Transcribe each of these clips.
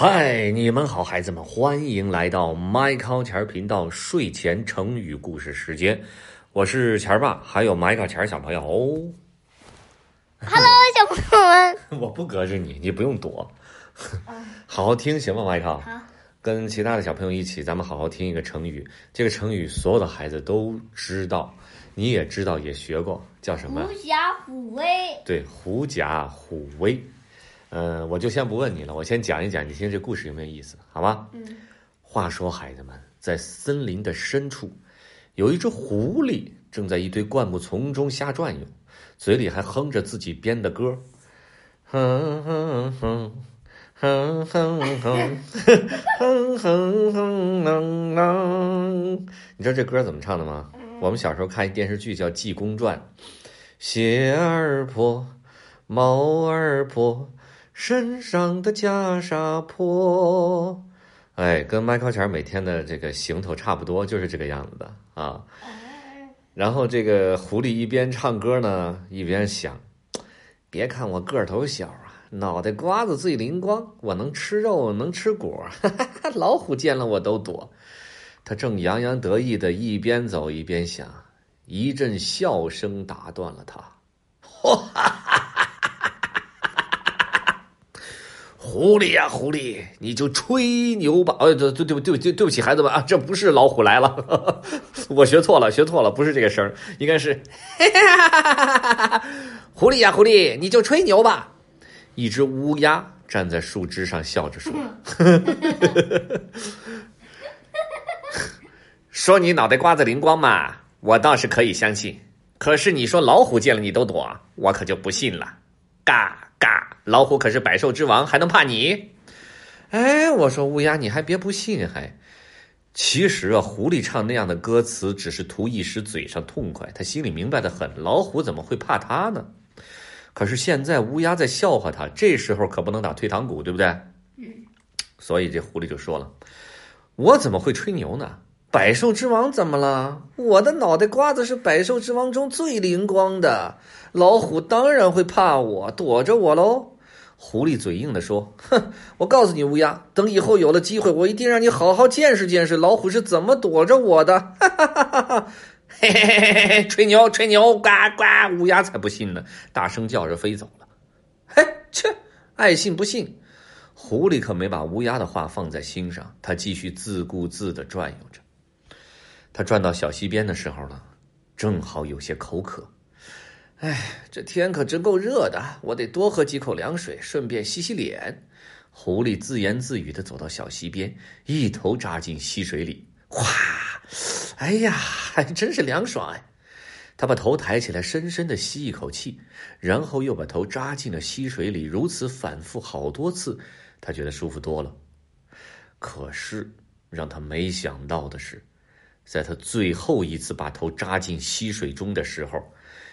嗨，你们好，孩子们，欢迎来到麦考钱频道睡前成语故事时间。我是钱爸，还有麦考钱小朋友。Hello，小朋友们。我不隔着你，你不用躲，好好听行吗？麦考，好，跟其他的小朋友一起，咱们好好听一个成语。这个成语所有的孩子都知道，你也知道，也学过，叫什么？狐假虎威。对，狐假虎威。嗯、我就先不问你了，我先讲一讲，你听这故事有没有意思？好吗？嗯。话说，孩子们，在森林的深处，有一只狐狸正在一堆灌木丛中瞎转悠，嘴里还哼着自己编的歌，哼哼哼。哼哼哼，哼哼哼啷啷。你知道这歌怎么唱的吗？我们小时候看一电视剧叫《济公传》，鞋儿破，帽儿破，身上的袈裟破。哎，跟麦考钱每天的这个行头差不多，就是这个样子的啊。然后这个狐狸一边唱歌呢，一边想：别看我个头小啊，脑袋瓜子最灵光，我能吃肉，能吃果，哈哈哈，老虎见了我都躲。他正洋洋得意的一边走一边想，一阵笑声打断了他。哈哈哈狐狸呀、狐狸，你就吹牛吧！呃，对对对对对对不起，孩子们啊，这不是老虎来了，我学错了，学错了，不是这个声，应该是，狐狸呀、狐狸，你就吹牛吧！一只乌鸦站在树枝上笑着说：“ 说你脑袋瓜子灵光嘛，我倒是可以相信。可是你说老虎见了你都躲，我可就不信了。嘎嘎，老虎可是百兽之王，还能怕你？哎，我说乌鸦，你还别不信，还。其实啊，狐狸唱那样的歌词，只是图一时嘴上痛快，他心里明白的很，老虎怎么会怕他呢？可是现在乌鸦在笑话他，这时候可不能打退堂鼓，对不对？所以这狐狸就说了：“我怎么会吹牛呢？百兽之王怎么了？我的脑袋瓜子是百兽之王中最灵光的，老虎当然会怕我，躲着我喽。”狐狸嘴硬的说：“ 哼，我告诉你，乌鸦，等以后有了机会，我一定让你好好见识见识老虎是怎么躲着我的。”哈哈哈哈哈！嘿嘿嘿嘿嘿，吹牛吹牛，呱呱！乌鸦才不信呢，大声叫着飞走了。嘿，切，爱信不信。狐狸可没把乌鸦的话放在心上，他继续自顾自地转悠着。他转到小溪边的时候呢，正好有些口渴。哎，这天可真够热的，我得多喝几口凉水，顺便洗洗脸。狐狸自言自语地走到小溪边，一头扎进溪水里，哗！哎呀，还真是凉爽哎！他把头抬起来，深深地吸一口气，然后又把头扎进了溪水里，如此反复好多次，他觉得舒服多了。可是让他没想到的是，在他最后一次把头扎进溪水中的时候，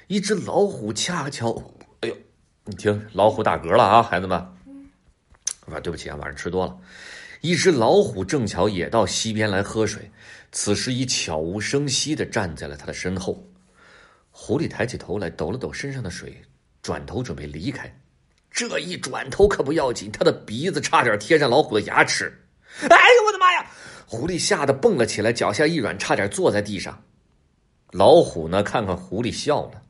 一只老虎恰巧……哎呦，你听，老虎打嗝了啊，孩子们！啊，对不起啊，晚上吃多了。一只老虎正巧也到溪边来喝水，此时已悄无声息地站在了他的身后。狐狸抬起头来，抖了抖身上的水，转头准备离开。这一转头可不要紧，他的鼻子差点贴上老虎的牙齿。哎呦我的妈呀！狐狸吓得蹦了起来，脚下一软，差点坐在地上。老虎呢，看看狐狸笑了，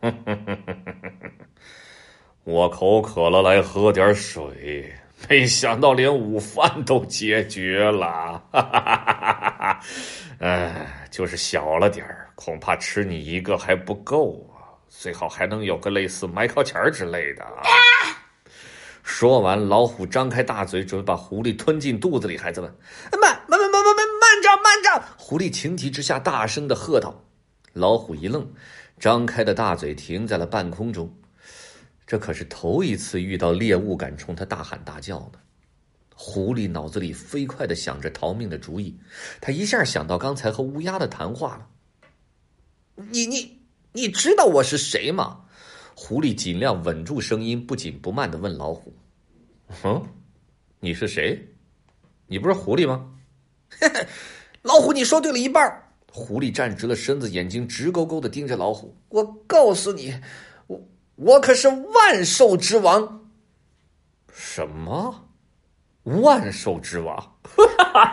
我口渴了，来喝点水。没想到连午饭都解决了，哈哈哈哈哈！哎，就是小了点儿，恐怕吃你一个还不够啊，最好还能有个类似埋靠钱儿之类的啊。说完，老虎张开大嘴，准备把狐狸吞进肚子里。孩子们，慢慢慢慢慢慢慢着慢着！狐狸情急之下大声的喝道。老虎一愣，张开的大嘴停在了半空中。这可是头一次遇到猎物敢冲他大喊大叫呢。狐狸脑子里飞快的想着逃命的主意，他一下想到刚才和乌鸦的谈话了。你你你知道我是谁吗？狐狸尽量稳住声音，不紧不慢的问老虎：“嗯，你是谁？你不是狐狸吗？”嘿 嘿老虎，你说对了一半。狐狸站直了身子，眼睛直勾勾的盯着老虎。我告诉你，我我可是万兽之王！什么？万兽之王，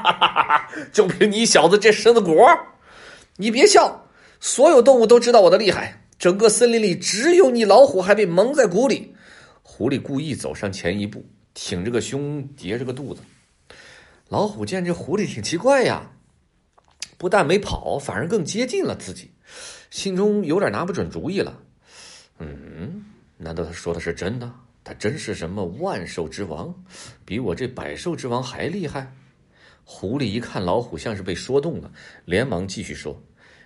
就凭你小子这身子骨，你别笑，所有动物都知道我的厉害。整个森林里只有你老虎还被蒙在鼓里。狐狸故意走上前一步，挺着个胸，叠着个肚子。老虎见这狐狸挺奇怪呀，不但没跑，反而更接近了自己，心中有点拿不准主意了。嗯，难道他说的是真的？他真是什么万兽之王，比我这百兽之王还厉害？狐狸一看老虎像是被说动了，连忙继续说：“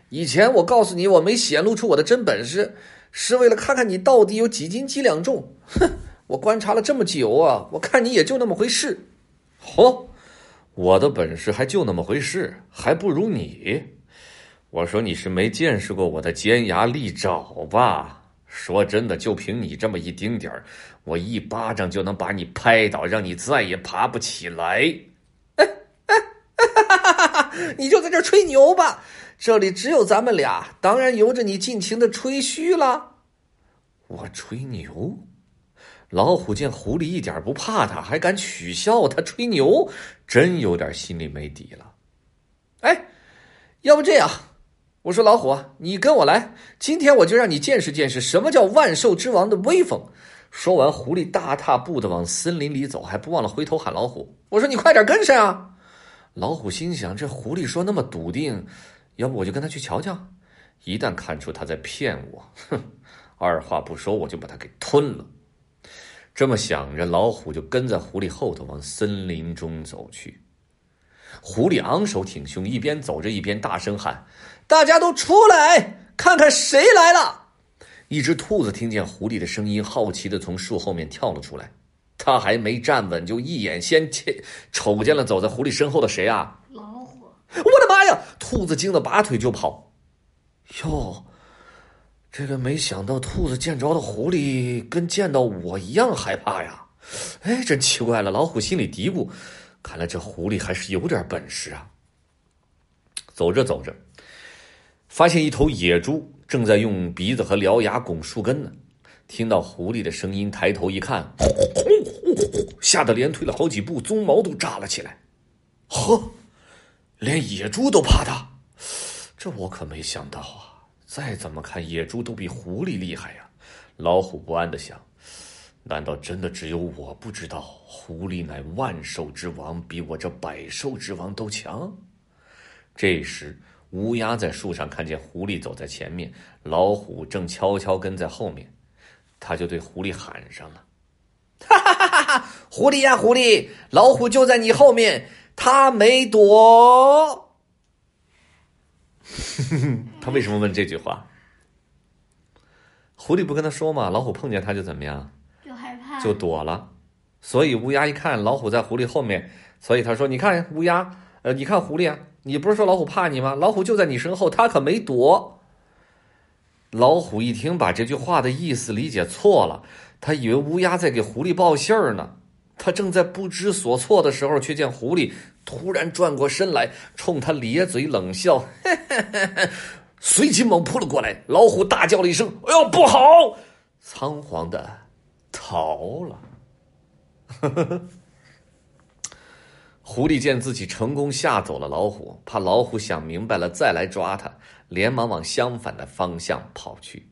以前我告诉你，我没显露出我的真本事，是为了看看你到底有几斤几两重。哼，我观察了这么久啊，我看你也就那么回事。嚯，我的本事还就那么回事，还不如你。我说你是没见识过我的尖牙利爪吧？”说真的，就凭你这么一丁点儿，我一巴掌就能把你拍倒，让你再也爬不起来。哎哎，你就在这吹牛吧，这里只有咱们俩，当然由着你尽情的吹嘘了。我吹牛？老虎见狐狸一点不怕他，还敢取笑他吹牛，真有点心里没底了。哎，要不这样？我说老虎，你跟我来，今天我就让你见识见识什么叫万兽之王的威风。说完，狐狸大踏步的往森林里走，还不忘了回头喊老虎：“我说你快点跟上啊！”老虎心想：这狐狸说那么笃定，要不我就跟他去瞧瞧。一旦看出他在骗我，哼，二话不说我就把他给吞了。这么想着，老虎就跟在狐狸后头往森林中走去。狐狸昂首挺胸，一边走着一边大声喊。大家都出来看看谁来了！一只兔子听见狐狸的声音，好奇的从树后面跳了出来。他还没站稳，就一眼先切瞅见了走在狐狸身后的谁啊？老虎！我的妈呀！兔子惊得拔腿就跑。哟，这个没想到，兔子见着的狐狸跟见到我一样害怕呀！哎，真奇怪了。老虎心里嘀咕：看来这狐狸还是有点本事啊。走着走着。发现一头野猪正在用鼻子和獠牙拱树根呢，听到狐狸的声音，抬头一看，吓得连退了好几步，鬃毛都炸了起来。呵，连野猪都怕它，这我可没想到啊！再怎么看，野猪都比狐狸厉害呀。老虎不安的想：难道真的只有我不知道，狐狸乃万兽之王，比我这百兽之王都强？这时。乌鸦在树上看见狐狸走在前面，老虎正悄悄跟在后面，他就对狐狸喊上了：“ 哈哈哈哈！狐狸呀，狐狸，老虎就在你后面，他没躲。” 他为什么问这句话？狐狸不跟他说吗？老虎碰见他就怎么样？就害怕，就躲了。所以乌鸦一看老虎在狐狸后面，所以他说：“你看乌鸦，呃，你看狐狸啊。”你不是说老虎怕你吗？老虎就在你身后，他可没躲。老虎一听，把这句话的意思理解错了，他以为乌鸦在给狐狸报信儿呢。他正在不知所措的时候，却见狐狸突然转过身来，冲他咧嘴冷笑，嘿嘿嘿随即猛扑了过来。老虎大叫了一声：“哎呦，不好！”仓皇的逃了。狐狸见自己成功吓走了老虎，怕老虎想明白了再来抓他，连忙往相反的方向跑去。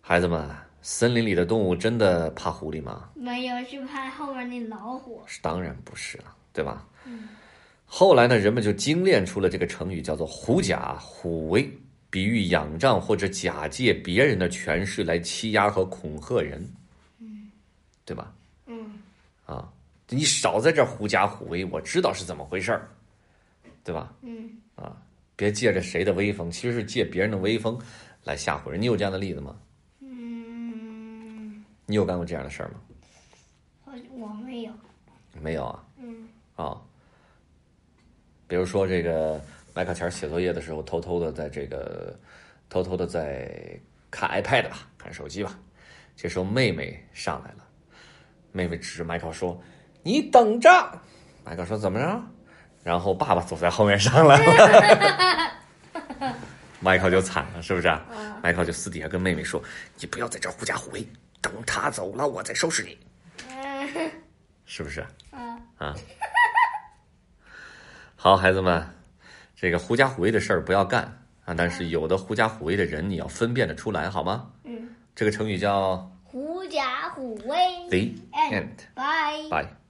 孩子们，森林里的动物真的怕狐狸吗？没有，是怕后面那老虎。当然不是了，对吧？嗯。后来呢，人们就精炼出了这个成语，叫做“狐假虎威”，比喻仰仗或者假借别人的权势来欺压和恐吓人。嗯。对吧？嗯。啊。你少在这狐假虎威，我知道是怎么回事儿，对吧？嗯。啊，别借着谁的威风，其实是借别人的威风来吓唬人。你有这样的例子吗？嗯。你有干过这样的事儿吗？我我没有。没有啊。嗯。啊。比如说，这个麦克前写作业的时候，偷偷的在这个偷偷的在看 iPad 吧，看手机吧。这时候妹妹上来了，妹妹指着麦克说。你等着，麦克说怎么着？然后爸爸走在后面上来了，麦克就惨了，是不是？麦克就私底下跟妹妹说：“你不要在这儿狐假虎威，等他走了，我再收拾你。”是不是？啊，啊，好，孩子们，这个狐假虎威的事儿不要干啊！但是有的狐假虎威的人，你要分辨得出来，好吗？嗯，这个成语叫狐假虎威。“the And end”。bye. Bye。